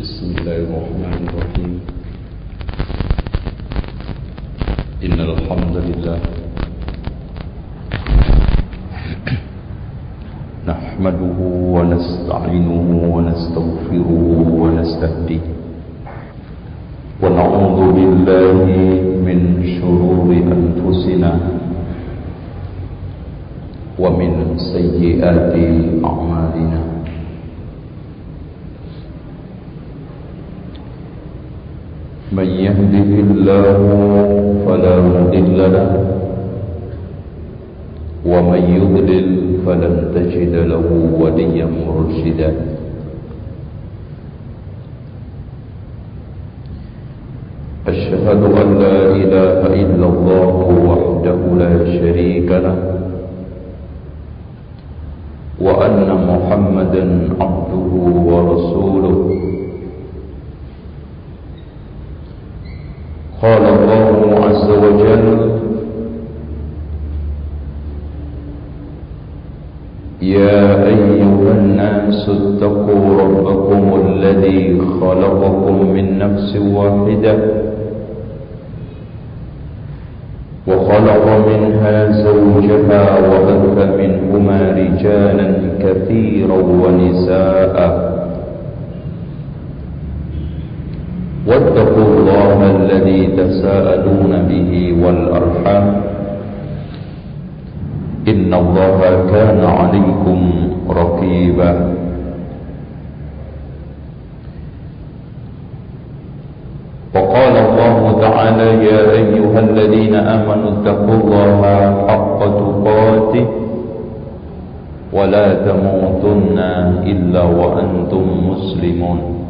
بسم الله الرحمن الرحيم. إن الحمد لله نحمده ونستعينه ونستغفره ونستهديه. ونعوذ بالله من شرور أنفسنا ومن سيئات أعمالنا. من يهده الله فلا مضل له ومن يضلل فلن تجد له وليا مرشدا. أشهد أن لا إله إلا الله وحده لا شريك له وأن محمدا عبده ورسوله. قال الله عز وجل يا أيها الناس اتقوا ربكم الذي خلقكم من نفس واحدة وخلق منها زوجها وبث منهما رجالا كثيرا ونساء. واتقوا الذي تساءلون به والأرحام. إن الله كان عليكم رقيبا. وقال الله تعالى يا أيها الذين آمنوا اتقوا الله حق تقاته ولا تموتن إلا وأنتم مسلمون.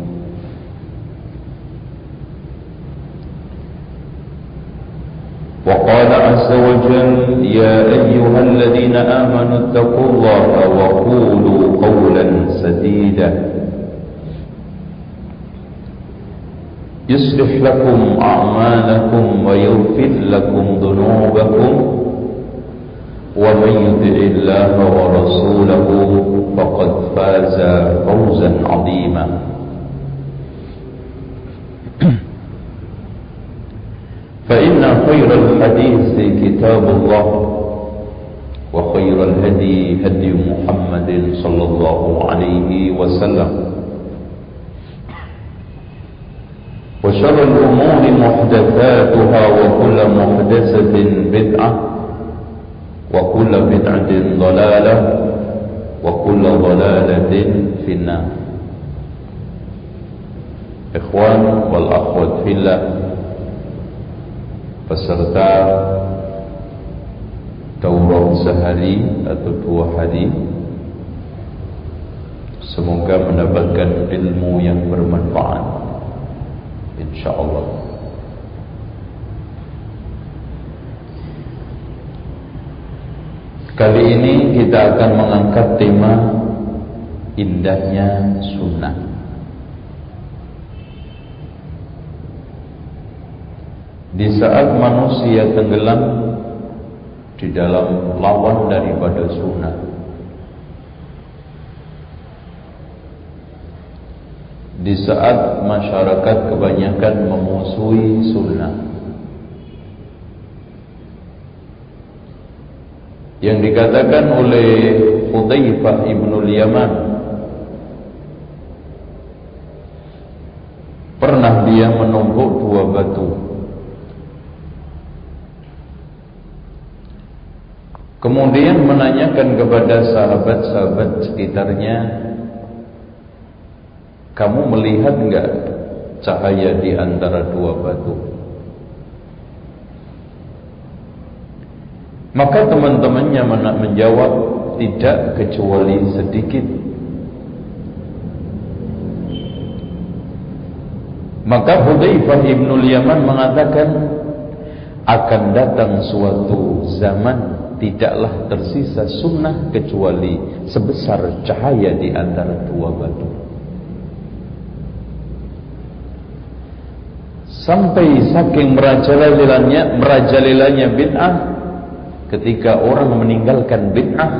وقال عز وجل يا أيها الذين آمنوا اتقوا الله وقولوا قولا سديدا. يصلح لكم أعمالكم ويغفر لكم ذنوبكم ومن يطع الله ورسوله فقد فاز فوزا عظيما. فإن خير الحديث كتاب الله وخير الهدي هدي محمد صلى الله عليه وسلم. وشر الأمور محدثاتها وكل محدثة بدعة وكل بدعة ضلالة وكل ضلالة في النار. إخوان والأخوة في الله peserta Taurat sehari atau dua hari. Semoga mendapatkan ilmu yang bermanfaat. InsyaAllah. Kali ini kita akan mengangkat tema Indahnya sunnah Di saat manusia tenggelam Di dalam lawan daripada sunnah Di saat masyarakat kebanyakan memusuhi sunnah Yang dikatakan oleh Hudayfah Ibn Yaman Pernah dia menumpuk dua batu Kemudian menanyakan kepada sahabat-sahabat sekitarnya Kamu melihat enggak cahaya di antara dua batu? Maka teman-temannya menjawab Tidak kecuali sedikit. Maka Hudhaifah Ibn Yaman mengatakan Akan datang suatu zaman tidaklah tersisa sunnah kecuali sebesar cahaya di antara dua batu. Sampai saking merajalelanya, merajalelanya bid'ah, ketika orang meninggalkan bid'ah,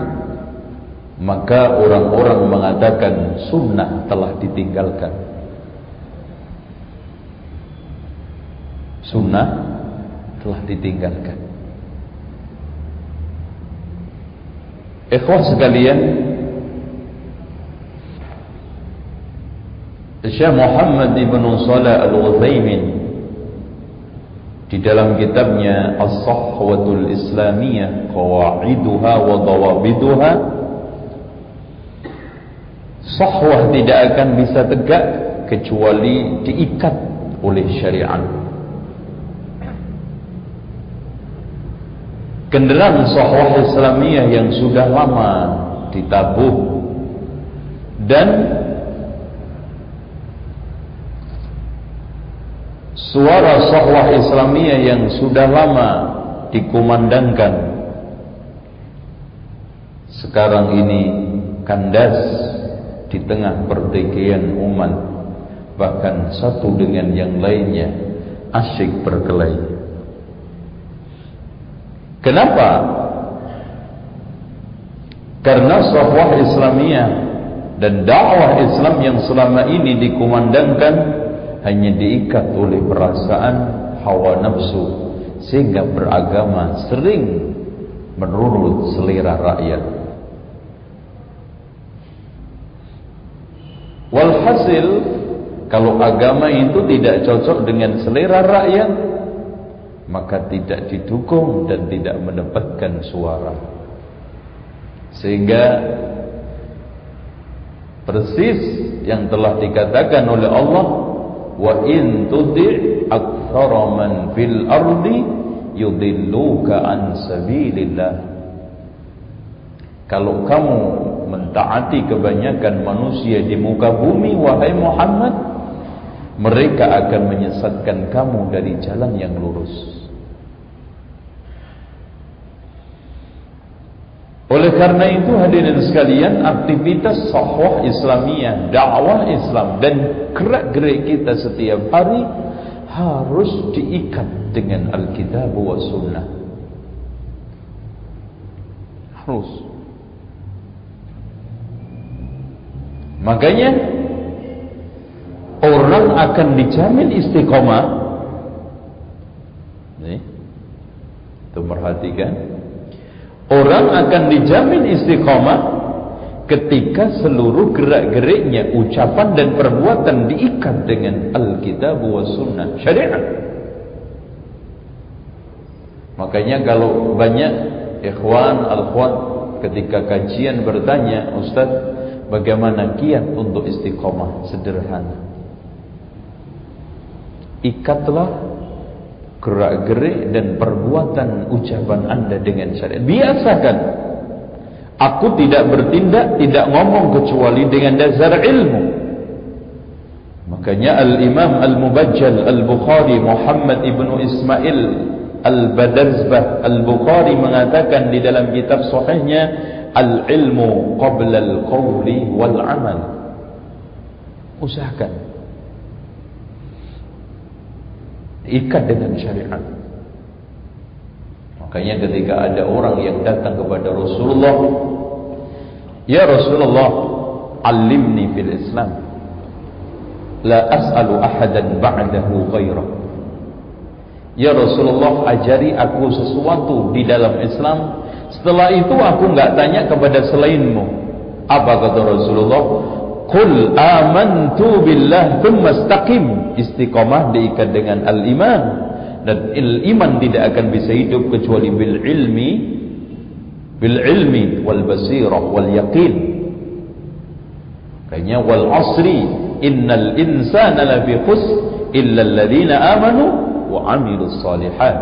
maka orang-orang mengatakan sunnah telah ditinggalkan. Sunnah telah ditinggalkan. Ikhwah sekalian, Syekh Muhammad ibn Salah al-Uthaymin di dalam kitabnya As-Sahwatul Islamiyah Qawa'iduha wa Dawabiduha Sahwah tidak akan bisa tegak kecuali diikat oleh syariat Kenderaan sahwah Islamiyah yang sudah lama ditabuh. Dan suara sahwah Islamiyah yang sudah lama dikumandangkan. Sekarang ini kandas di tengah pertikaian umat. Bahkan satu dengan yang lainnya asyik berkelahi kenapa? Karena sahwah Islamiyah dan dakwah Islam yang selama ini dikumandangkan hanya diikat oleh perasaan hawa nafsu sehingga beragama sering menurut selera rakyat. Walhasil kalau agama itu tidak cocok dengan selera rakyat maka tidak didukung dan tidak mendapatkan suara. Sehingga persis yang telah dikatakan oleh Allah wa in tudi' aktsara man fil ardi yudilluka an sabilillah. Kalau kamu mentaati kebanyakan manusia di muka bumi wahai Muhammad mereka akan menyesatkan kamu dari jalan yang lurus Oleh karena itu hadirin sekalian aktivitas sahwah Islamiyah, dakwah Islam dan gerak-gerik kita setiap hari harus diikat dengan Alkitab wa Sunnah. Harus. Makanya orang akan dijamin istiqomah. Nih. Tuh perhatikan Orang akan dijamin istiqamah ketika seluruh gerak-geriknya, ucapan dan perbuatan diikat dengan Alkitab wa Sunnah syariat. Makanya kalau banyak ikhwan al-khwat ketika kajian bertanya, Ustaz, bagaimana kiat untuk istiqamah sederhana? Ikatlah gerak-gerik dan perbuatan ucapan anda dengan syariat. Biasakan. Aku tidak bertindak, tidak ngomong kecuali dengan dasar ilmu. Makanya Al-Imam Al-Mubajjal Al-Bukhari Muhammad Ibn Ismail Al-Badarzbah Al-Bukhari mengatakan di dalam kitab sahihnya Al-ilmu qabla al-qawli wal-amal. Usahakan ikat dengan syariat. Makanya ketika ada orang yang datang kepada Rasulullah ya Rasulullah alimni fil Islam. La as'alu ahadan ba'dahu ghairah ya Rasulullah ajari aku sesuatu di dalam Islam. Setelah itu aku enggak tanya kepada selainmu. Apa kata Rasulullah Qul amantu billah thumma istaqim. Istiqamah diikat dengan al-iman dan iman tidak akan bisa hidup kecuali bil ilmi bil ilmi wal basirah wal yaqin. Kayaknya wal asri innal insana lafi khus illa alladhina amanu wa amilus salihat.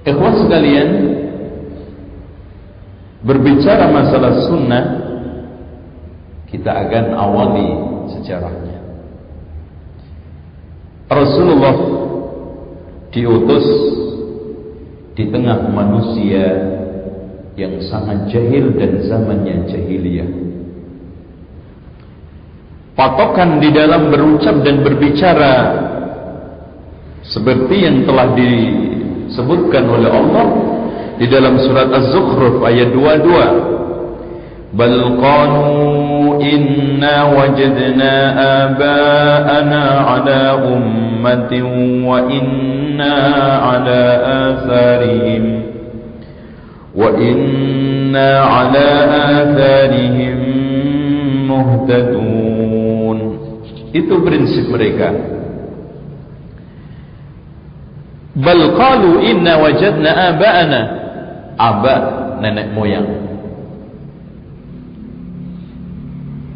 Ikhwan sekalian, Berbicara masalah sunnah Kita akan awali sejarahnya Rasulullah diutus di tengah manusia yang sangat jahil dan zamannya jahiliyah. Patokan di dalam berucap dan berbicara seperti yang telah disebutkan oleh Allah di dalam surat Az-Zukhruf ayat 22 bal qanu in إنا وجدنا آباءنا على أمة وإنا على آثارهم وإنا على آثارهم مهتدون itu prinsip mereka bal qalu inna wajadna aba'ana aba nenek moyang.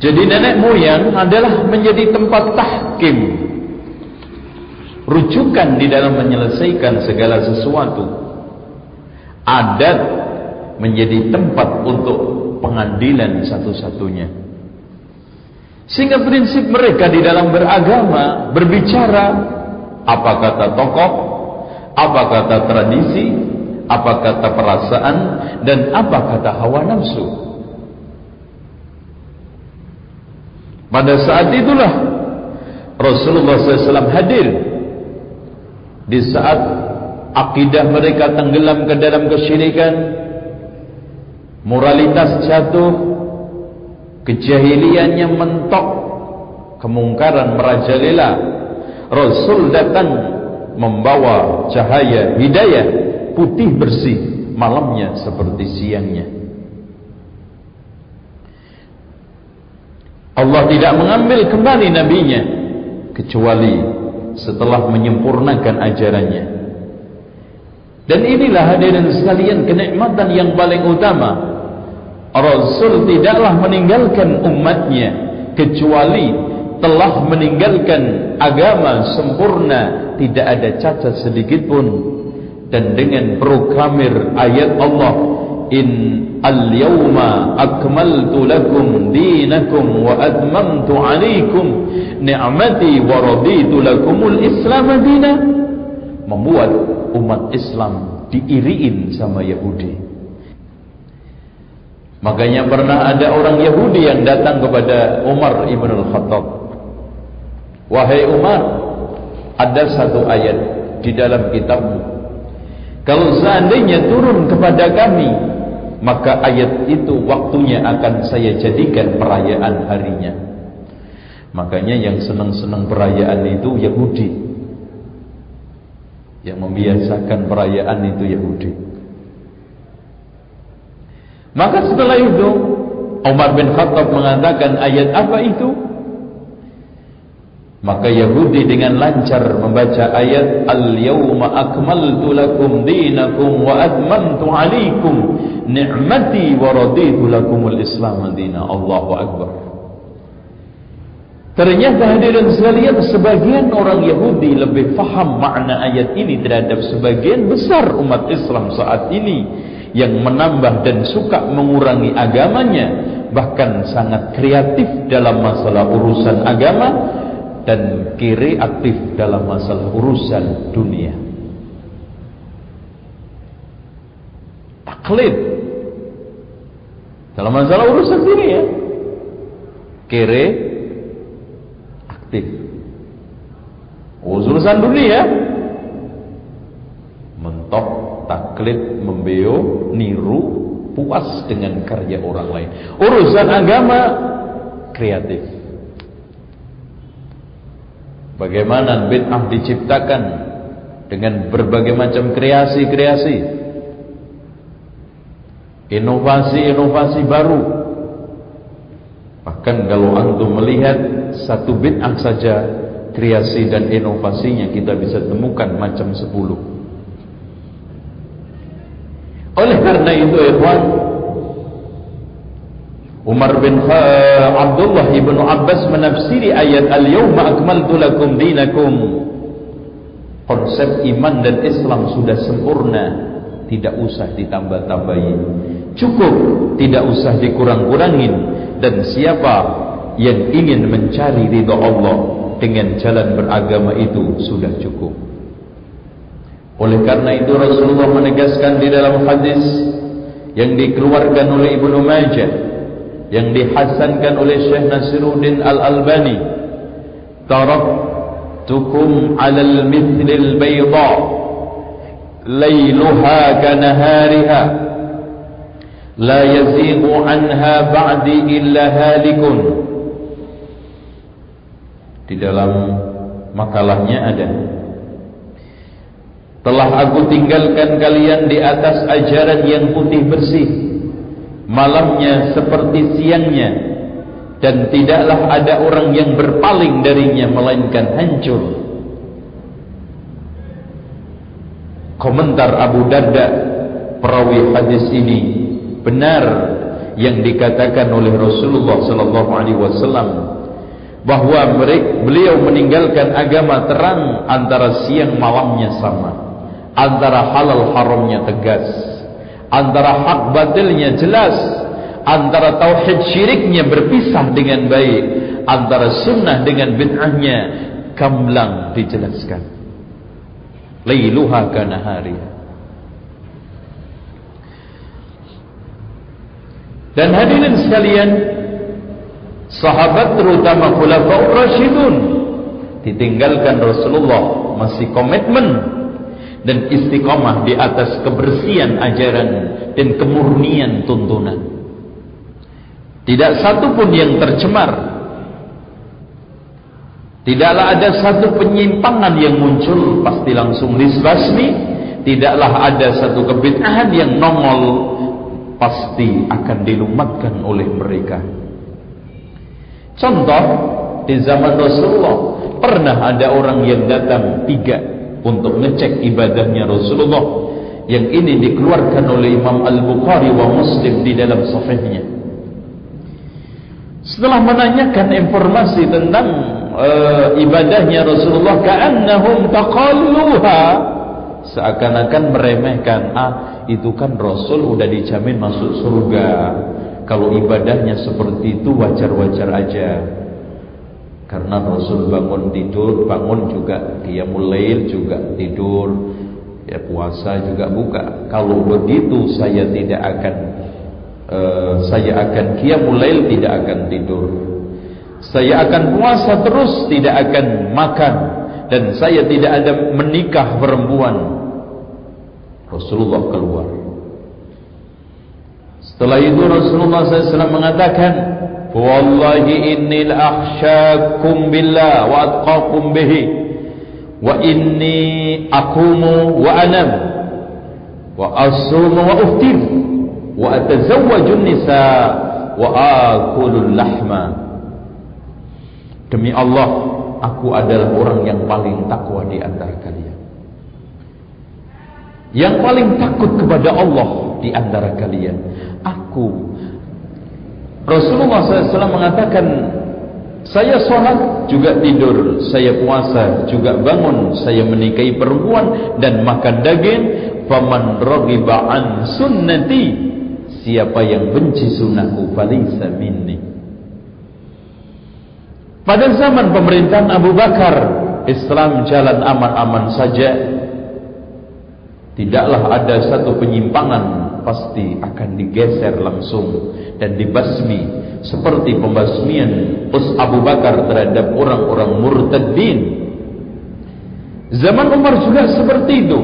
Jadi nenek moyang adalah menjadi tempat tahkim. Rujukan di dalam menyelesaikan segala sesuatu. Adat menjadi tempat untuk pengadilan satu-satunya. Sehingga prinsip mereka di dalam beragama Berbicara Apa kata tokoh Apa kata tradisi Apa kata perasaan Dan apa kata hawa nafsu Pada saat itulah Rasulullah SAW hadir di saat akidah mereka tenggelam ke dalam kesyirikan, moralitas jatuh, kejahiliannya mentok, kemungkaran merajalela. Rasul datang membawa cahaya hidayah putih bersih malamnya seperti siangnya. Allah tidak mengambil kembali nabinya kecuali setelah menyempurnakan ajarannya. Dan inilah hadirin sekalian kenikmatan yang paling utama. Rasul tidaklah meninggalkan umatnya kecuali telah meninggalkan agama sempurna, tidak ada cacat sedikit pun. Dan dengan proklamir ayat Allah in al-yawma akmaltu lakum dinakum wa atmamtu alaikum ni'mati wa raditu lakumul islam dina membuat umat Islam diiriin sama Yahudi. Makanya pernah ada orang Yahudi yang datang kepada Umar ibn al-Khattab. Wahai Umar ada satu ayat di dalam kitabmu kalau seandainya turun kepada kami maka ayat itu waktunya akan saya jadikan perayaan harinya. Makanya yang senang-senang perayaan itu Yahudi. Yang membiasakan perayaan itu Yahudi. Maka setelah itu Umar bin Khattab mengatakan ayat apa itu maka Yahudi dengan lancar membaca ayat Al-yawma akmaltu lakum dinakum wa atmamtu alaikum ni'mati wa raditu lakumul islam dina. Allahu Akbar. Ternyata hadirin sekalian sebagian orang Yahudi lebih faham makna ayat ini terhadap sebagian besar umat Islam saat ini yang menambah dan suka mengurangi agamanya bahkan sangat kreatif dalam masalah urusan agama dan kiri aktif dalam masalah urusan dunia. Taklid dalam masalah urusan dunia, kiri aktif. Urusan dunia, mentok, taklid, membeo, niru, puas dengan karya orang lain. Urusan agama kreatif. Bagaimana bid'ah diciptakan dengan berbagai macam kreasi-kreasi, inovasi-inovasi baru. Bahkan kalau antum melihat satu bid'ah saja kreasi dan inovasinya kita bisa temukan macam sepuluh. Oleh karena itu, ikhwan, Umar bin Abdullah ibn Abbas menafsiri ayat Al-Yawma akmaltu lakum dinakum. Konsep iman dan Islam sudah sempurna Tidak usah ditambah-tambahi. Cukup Tidak usah dikurang-kurangin. Dan siapa yang ingin mencari ridha Allah Dengan jalan beragama itu sudah cukup. Oleh karena itu Rasulullah menegaskan di dalam hadis Yang dikeluarkan oleh Ibnu Majah yang dihasankan oleh Syekh Nasiruddin Al-Albani taraktukum 'alal mithlil bayda layluha kanahariha la yazighu 'anha ba'di illa halikun. Di dalam makalahnya ada Telah aku tinggalkan kalian di atas ajaran yang putih bersih Malamnya seperti siangnya. Dan tidaklah ada orang yang berpaling darinya Melainkan hancur. Komentar Abu Darda Perawi hadis ini Benar yang dikatakan oleh Rasulullah Sallallahu Alaihi Wasallam Bahawa beliau meninggalkan agama terang Antara siang malamnya sama antara halal haramnya tegas antara hak batilnya jelas. Antara tauhid syiriknya berpisah dengan baik. Antara sunnah dengan bid'ahnya kamlang dijelaskan. Lailuha kana dan hadirin sekalian sahabat terutama khulafaur rasyidun ditinggalkan Rasulullah masih komitmen dan istiqamah di atas kebersihan ajaran dan kemurnian tuntunan. Tidak satu pun yang tercemar. Tidaklah ada satu penyimpangan yang muncul pasti langsung disbasmi. Tidaklah ada satu kebid'ahan yang nongol pasti akan dilumatkan oleh mereka. Contoh di zaman Rasulullah pernah ada orang yang datang tiga untuk ngecek ibadahnya Rasulullah yang ini dikeluarkan oleh Imam Al-Bukhari wa Muslim di dalam sahihnya. Setelah menanyakan informasi tentang uh, ibadahnya Rasulullah ka'annahum taqalluha seakan-akan meremehkan ah itu kan Rasul udah dijamin masuk surga. Kalau ibadahnya seperti itu wajar-wajar aja karena Rasul bangun tidur, bangun juga dia mulai juga tidur, ya puasa juga buka. Kalau begitu saya tidak akan uh, saya akan dia mulai tidak akan tidur. Saya akan puasa terus tidak akan makan dan saya tidak ada menikah perempuan. Rasulullah keluar. Setelah itu Rasulullah SAW mengatakan, Inni akhsyakum billah wa anam. Wa asumu wa uftir. Wa atazawwaju nisa wa akulu lahma. Demi Allah aku adalah orang yang paling takwa di antara kalian. Yang paling takut kepada Allah di antara kalian aku Rasulullah SAW mengatakan saya sholat juga tidur. Saya puasa juga bangun. Saya menikahi perempuan dan makan daging. Faman raghiba an sunnati. Siapa yang benci sunnahku falaysa minni. Pada zaman pemerintahan Abu Bakar Islam jalan aman-aman saja. Tidaklah ada satu penyimpangan pasti akan digeser langsung dan dibasmi seperti pembasmian Us Abu Bakar terhadap orang-orang murtadin. Zaman Umar juga seperti itu.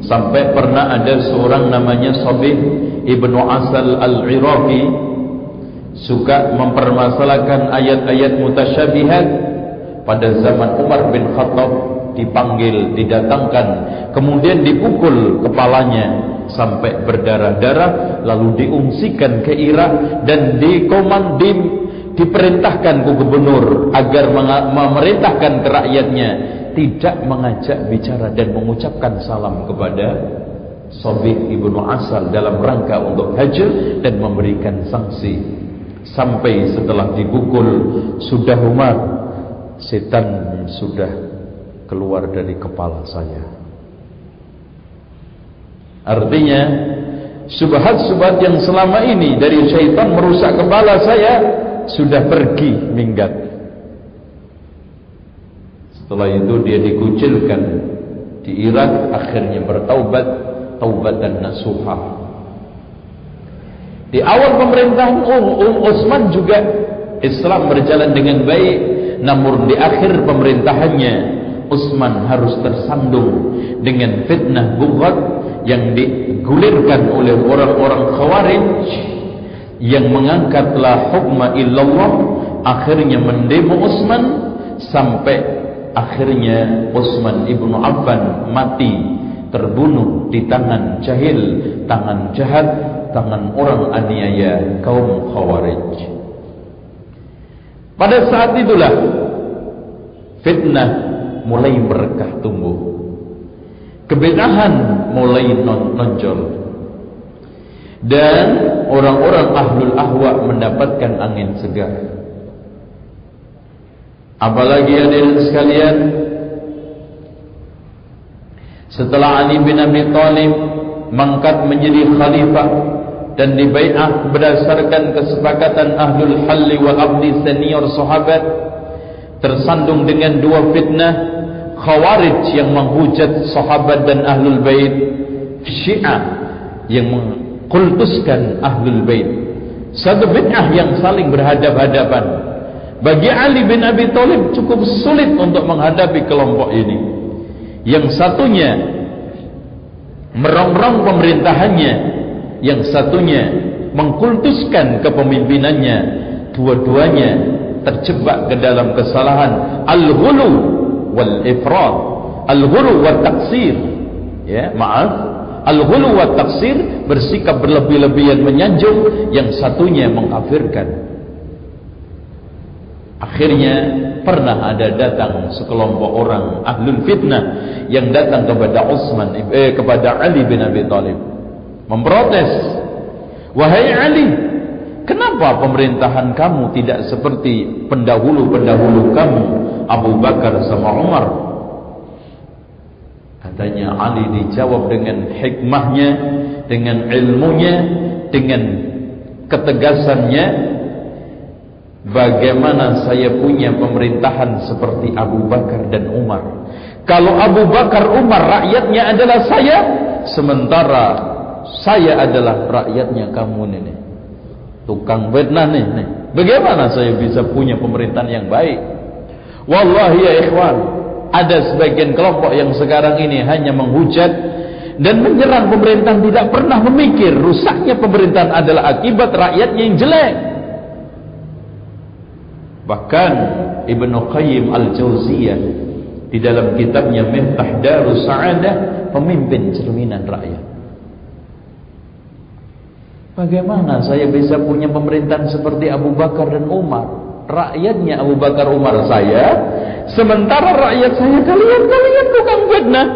Sampai pernah ada seorang namanya Sabih Ibnu Asal Al-Iraqi suka mempermasalahkan ayat-ayat mutasyabihat pada zaman Umar bin Khattab dipanggil, didatangkan, kemudian dipukul kepalanya sampai berdarah-darah lalu diungsikan ke Irak dan dikomandim diperintahkan ke gubernur agar memerintahkan ke rakyatnya tidak mengajak bicara dan mengucapkan salam kepada Sobik ibnu Asal dalam rangka untuk hajar dan memberikan sanksi. Sampai setelah dibukul sudah Umar setan sudah keluar dari kepala saya Artinya subhat-subhat yang selama ini dari syaitan merusak kepala saya sudah pergi minggat. Setelah itu dia dikucilkan di Irak akhirnya bertaubat taubatan nasuha. Di awal pemerintahan Um, um Utsman juga Islam berjalan dengan baik namun di akhir pemerintahannya Utsman harus tersandung dengan fitnah bughat yang digulirkan oleh orang-orang khawarij yang mengangkatlah hukma illallah akhirnya mendemo Utsman sampai akhirnya Utsman ibnu Affan mati terbunuh di tangan jahil, tangan jahat, tangan orang aniaya kaum Khawarij. Pada saat itulah fitnah mulai berkah tumbuh. Kebenahan mulai nonjol. Dan orang-orang ahlul ahwa mendapatkan angin segar. Apalagi hadirin sekalian, setelah Ali bin Abi Thalib mangkat menjadi khalifah dan dibaiat berdasarkan kesepakatan ahlul halli wal abdi senior sahabat tersandung dengan dua fitnah khawarij yang menghujat sahabat dan ahlul bait syiah yang mengkultuskan ahlul bait. Satu fitnah yang saling berhadap-hadapan. Bagi Ali bin Abi Thalib cukup sulit untuk menghadapi kelompok ini. Yang satunya merongrong pemerintahannya. Yang satunya mengkultuskan kepemimpinannya. Dua-duanya terjebak ke dalam kesalahan. Al-ghulu wal ifrad al-ghulu wat taksir ya maaf. Al-ghulu wat taksir bersikap berlebih-lebihan menyanjung yang satunya mengkafirkan. Akhirnya pernah ada datang sekelompok orang ahlul fitnah yang datang kepada Utsman eh, kepada Ali bin Abi Thalib memprotes. Wahai Ali kenapa pemerintahan kamu tidak seperti pendahulu-pendahulu kamu Abu Bakar sama Umar? Katanya Ali dijawab dengan hikmahnya dengan ilmunya dengan ketegasannya bagaimana saya punya pemerintahan seperti Abu Bakar dan Umar. Kalau Abu Bakar Umar rakyatnya adalah saya sementara saya adalah rakyatnya kamu ini tukang bedna nih, nih bagaimana saya bisa punya pemerintahan yang baik? Wallahi ya ikhwan ada sebagian kelompok yang sekarang ini hanya menghujat dan menyerang pemerintahan tidak pernah memikir rusaknya pemerintahan adalah akibat rakyatnya yang jelek. Bahkan Ibn Qayyim Al-Jawziyah di dalam kitabnya Miftah Darus Sa'adah pemimpin cerminan rakyat Bagaimana saya bisa punya pemerintahan seperti Abu Bakar dan Umar? Rakyatnya Abu Bakar Umar saya, sementara rakyat saya kalian kalian bukan fitnah.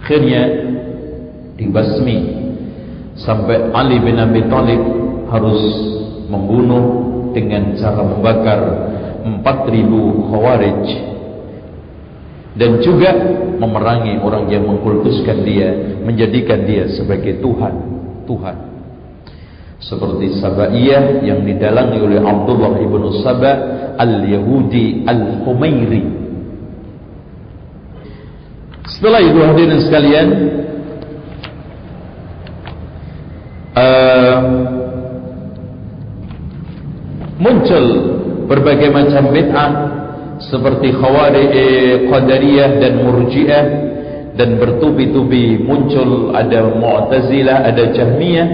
Akhirnya dibasmi sampai Ali bin Abi Thalib harus membunuh dengan cara membakar 4000 khawarij dan juga memerangi orang yang mengkultuskan dia menjadikan dia sebagai Tuhan Tuhan. Seperti Sabaiyah yang didalangi oleh Abdullah ibn Saba al-Yahudi al-Humairi setelah itu hadirin sekalian uh, muncul berbagai macam bid'ah seperti khawarij eh, qadariyah dan murji'ah dan bertubi-tubi muncul ada mu'tazilah ada jahmiyah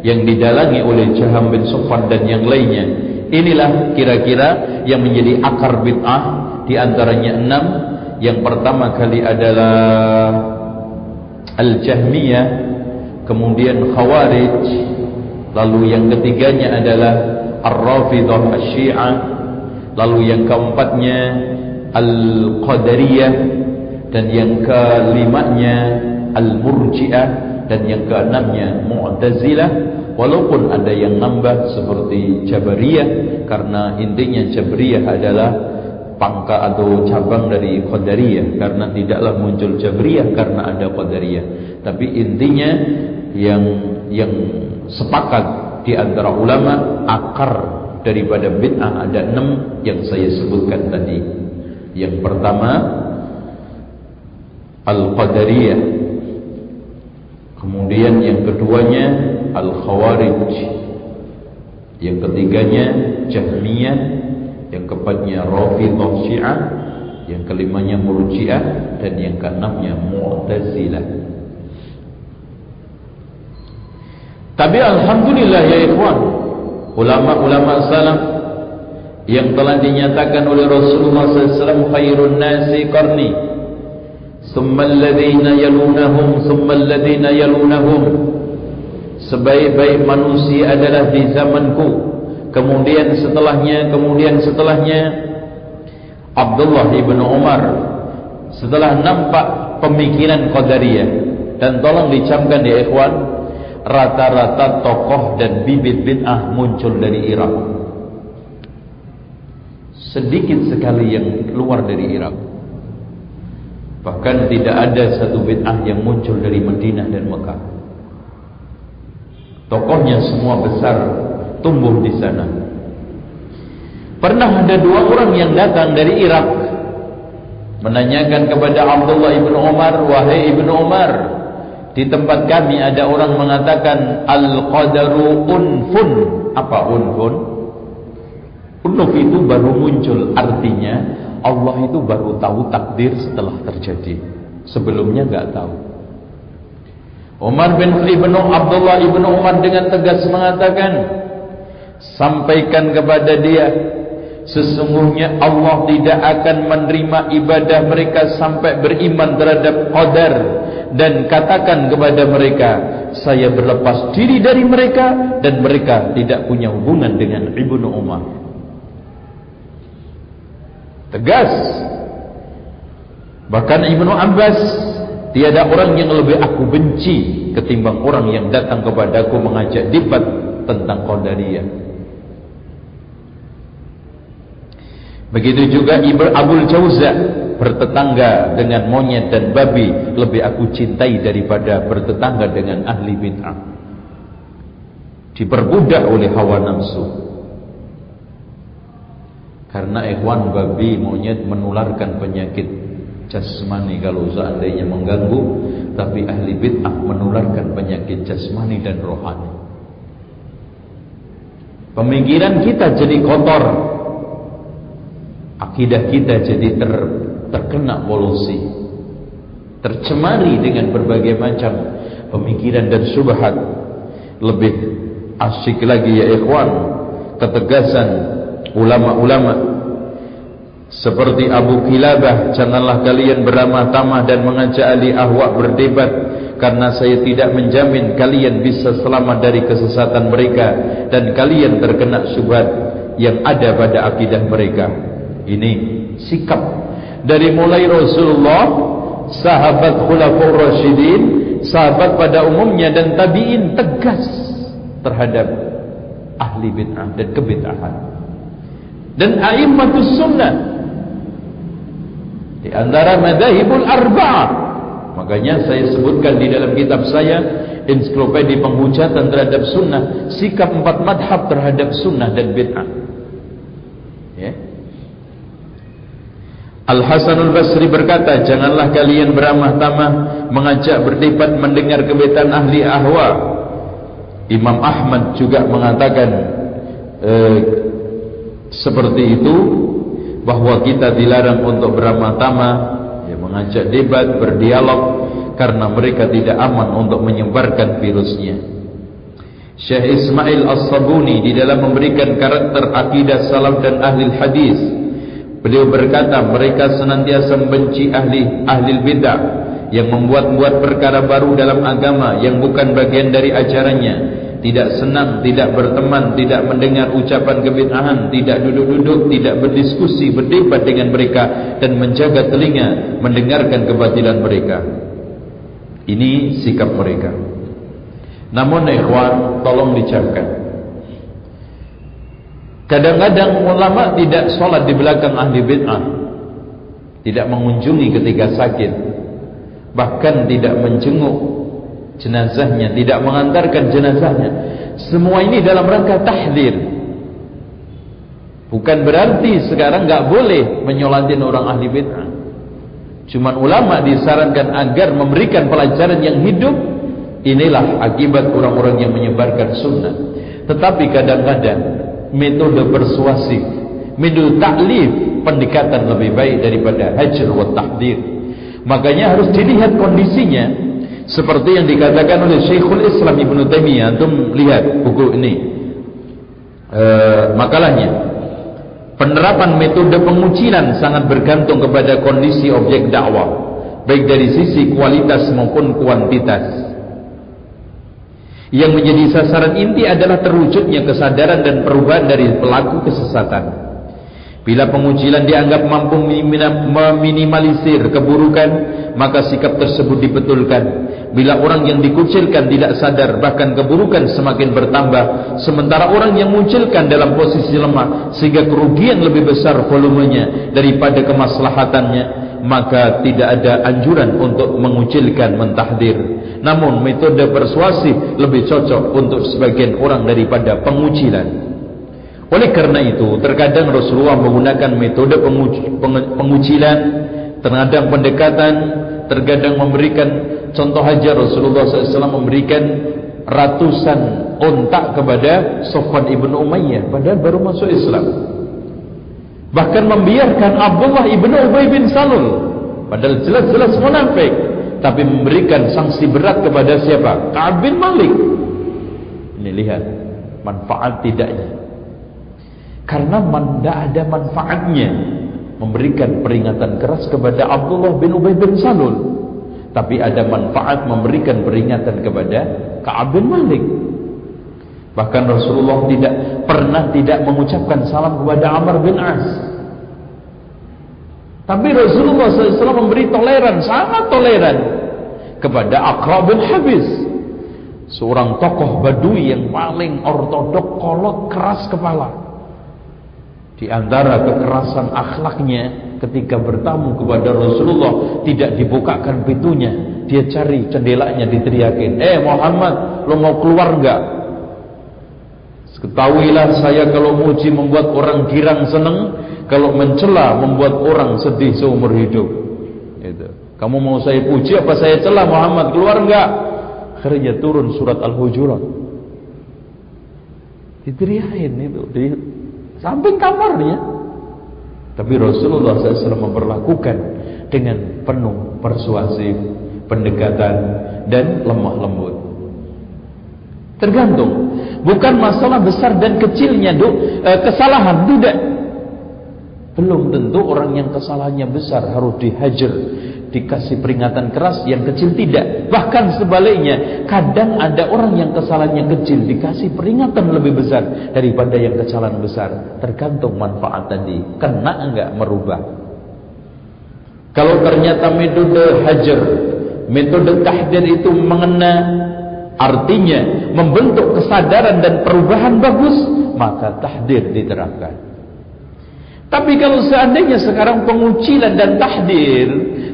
yang didalangi oleh Jaham bin Sufan dan yang lainnya. Inilah kira-kira yang menjadi akar bid'ah di antaranya enam. Yang pertama kali adalah al-jahmiyah kemudian khawarij lalu yang ketiganya adalah ar-rafidah asy-syi'ah lalu yang keempatnya Al-Qadariyah. Dan yang kelimanya Al-Murji'ah. Dan yang keenamnya Mu'tazilah. Walaupun ada yang nambah seperti Jabariyah karena intinya Jabariyah adalah pangka atau cabang dari Qadariyah. Karena tidaklah muncul Jabariyah karena ada Qadariyah. Tapi intinya yang yang sepakat di antara ulama akar daripada bid'ah ada enam yang saya sebutkan tadi. Yang pertama Al-Qadariyah. Kemudian yang keduanya Al-Khawarij. Yang ketiganya Jahmiyah, yang keempatnya Rafidhah Syiah, yang kelimanya Murji'ah dan yang keenamnya Mu'tazilah. Tapi alhamdulillah ya ikhwan, ulama-ulama salaf yang telah dinyatakan oleh Rasulullah SAW khairun nasi qarni thumma alladhina yalunahum thumma alladhina yalunahum. Sebaik-baik manusia adalah di zamanku. Kemudian setelahnya kemudian setelahnya Abdullah ibn Umar. Setelah nampak pemikiran Qadariyah dan tolong dicamkan di ikhwan rata-rata tokoh dan bibit bid'ah muncul dari Irak sedikit sekali yang keluar dari Irak bahkan tidak ada satu bid'ah yang muncul dari Madinah dan Mekah. Tokohnya semua besar tumbuh di sana. Pernah ada dua orang yang datang dari Irak menanyakan kepada Abdullah ibn Umar wahai ibn Umar di tempat kami ada orang mengatakan al-qadaru unfun. Apa unfun? Unuf itu baru muncul artinya Allah itu baru tahu takdir setelah terjadi. Sebelumnya enggak tahu. Umar bin Ibn Abdullah ibn Umar dengan tegas mengatakan sampaikan kepada dia Sesungguhnya Allah tidak akan menerima ibadah mereka sampai beriman terhadap qadar dan katakan kepada mereka saya berlepas diri dari mereka dan mereka tidak punya hubungan dengan Ibnu Umar. Tegas. Bahkan Ibnu Abbas tiada orang yang lebih aku benci ketimbang orang yang datang kepadaku mengajak debat tentang qadariyah. Begitu juga Ibn Abul Jauza bertetangga dengan monyet dan babi lebih aku cintai daripada bertetangga dengan ahli bid'ah. Diperbudak oleh hawa nafsu. Karena ikhwan babi monyet menularkan penyakit jasmani kalau seandainya mengganggu, tapi ahli bid'ah menularkan penyakit jasmani dan rohani. Pemikiran kita jadi kotor akidah kita jadi ter, terkena polusi tercemari dengan berbagai macam pemikiran dan subhat lebih asyik lagi ya ikhwan ketegasan ulama-ulama. Seperti Abu Kilabah janganlah kalian beramah tamah dan mengajak ahli ahwak berdebat karena saya tidak menjamin kalian bisa selamat dari kesesatan mereka dan kalian terkena subhat yang ada pada akidah mereka. Ini sikap dari mulai Rasulullah, sahabat khulafur rasyidin, sahabat pada umumnya dan tabi'in tegas terhadap ahli bid'ah dan kebid'ahan. Dan a'immatus sunnah di antara madhahibul arba'ah. Makanya saya sebutkan di dalam kitab saya Ensiklopedia Penghujatan terhadap sunnah Sikap empat madhab terhadap sunnah dan bid'ah Ya Al-Hasanul Basri berkata, janganlah kalian beramah tamah mengajak berdebat mendengar kebetan ahli ahwa. Imam Ahmad juga mengatakan eh, seperti itu bahwa kita dilarang untuk beramah tamah ya, mengajak debat, berdialog karena mereka tidak aman untuk menyebarkan virusnya. Syekh Ismail As-Sabuni di dalam memberikan karakter akidah salaf dan ahli hadis Beliau berkata mereka senantiasa membenci ahli ahli bidah yang membuat-buat perkara baru dalam agama yang bukan bagian dari ajarannya. Tidak senang, tidak berteman, tidak mendengar ucapan kebid'ahan, tidak duduk-duduk, tidak berdiskusi, berdebat dengan mereka dan menjaga telinga mendengarkan kebatilan mereka. Ini sikap mereka. Namun ikhwan, tolong dicapkan. Kadang-kadang ulama tidak sholat di belakang ahli bid'ah. Tidak mengunjungi ketika sakit. Bahkan tidak menjenguk jenazahnya Tidak mengantarkan jenazahnya. Semua ini dalam rangka tahdir. Bukan berarti sekarang enggak boleh menyolatin orang ahli bid'ah. Cuman ulama disarankan agar memberikan pelajaran yang hidup. Inilah akibat orang-orang yang menyebarkan sunnah. Tetapi kadang-kadang metode persuasif metode taklif. Pendekatan lebih baik daripada hajar wa tahdir. Makanya harus dilihat kondisinya. Seperti yang dikatakan oleh Syekhul Islam Ibn Taimiyah. Antum lihat buku ini. E, makalahnya. Penerapan metode pengucilan sangat bergantung kepada kondisi objek dakwah. Baik dari sisi kualitas maupun kuantitas yang menjadi sasaran inti adalah terwujudnya kesadaran dan perubahan dari pelaku kesesatan Bila pengucilan dianggap mampu meminimalisir keburukan, maka sikap tersebut dibetulkan. Bila orang yang dikucilkan tidak sadar, bahkan keburukan semakin bertambah. Sementara orang yang mengucilkan dalam posisi lemah, sehingga kerugian lebih besar volumenya daripada kemaslahatannya, maka tidak ada anjuran untuk mengucilkan mentahdir. Namun metode persuasif lebih cocok untuk sebagian orang daripada pengucilan. Oleh karena itu, terkadang Rasulullah menggunakan metode pengucilan, terkadang pendekatan, terkadang memberikan contoh saja Rasulullah SAW memberikan ratusan ontak kepada Sofwan ibn Umayyah padahal baru masuk Islam. Bahkan membiarkan Abdullah ibn Ubay bin Salul. Padahal jelas-jelas munafik. Tapi memberikan sanksi berat kepada siapa? Ka'ab bin Malik. Ini lihat manfaat tidaknya. Karena tidak ada manfaatnya memberikan peringatan keras kepada Abdullah bin Ubay bin Salul. Tapi ada manfaat memberikan peringatan kepada Ka'ab bin Malik bahkan Rasulullah tidak pernah tidak mengucapkan salam kepada Amr bin As. Tapi Rasulullah SAW memberi toleran sangat toleran kepada Aqra bin Habis seorang tokoh badui yang paling ortodok kolot keras kepala. Di antara kekerasan akhlaknya ketika bertamu kepada Rasulullah tidak dibukakan pintunya, dia cari cendelanya diteriakin, "Eh Muhammad, lo mau keluar enggak?" Ketahuilah saya kalau muji membuat orang girang senang, kalau mencela membuat orang sedih seumur hidup. Itu. Kamu mau saya puji apa saya cela Muhammad? Keluar enggak? Akhirnya turun surat Al-Hujurat. Diteriakin itu, samping kamarnya tapi Rasulullah SAW memperlakukan dengan penuh persuasif pendekatan dan lemah lembut tergantung bukan masalah besar dan kecilnya do, eh, kesalahan tidak. Belum tentu orang yang kesalahannya besar harus dihajar dikasih peringatan keras yang kecil tidak. Bahkan sebaliknya kadang ada orang yang kesalahannya kecil dikasih peringatan lebih besar daripada yang kesalahan besar. Tergantung manfaat tadi. Kena enggak merubah? Kalau ternyata metode hajar metode tahdir itu mengena artinya membentuk kesadaran dan perubahan bagus maka tahdir diterapkan tapi kalau seandainya sekarang pengucilan dan tahdir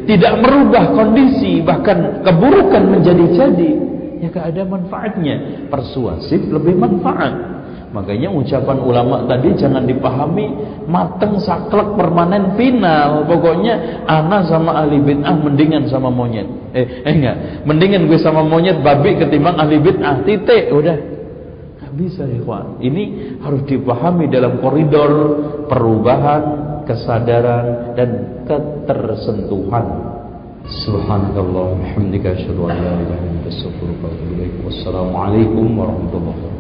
tidak merubah kondisi bahkan keburukan menjadi jadi, ya tidak ada manfaatnya. Persuasif lebih manfaat. Makanya ucapan ulama tadi jangan dipahami mateng saklek permanen final. Pokoknya anak sama ahli bid'ah mendingan sama monyet. Eh, eh enggak, mendingan gue sama monyet babi ketimbang ahli bid'ah. Titik, udah bisa ikhwan. Ini harus dipahami dalam koridor perubahan, kesadaran dan ketersentuhan. Subhanallah, hamdika asyhadu an la ilaha illa anta astaghfiruka wa atubu ilaik. Wassalamualaikum warahmatullahi wabarakatuh.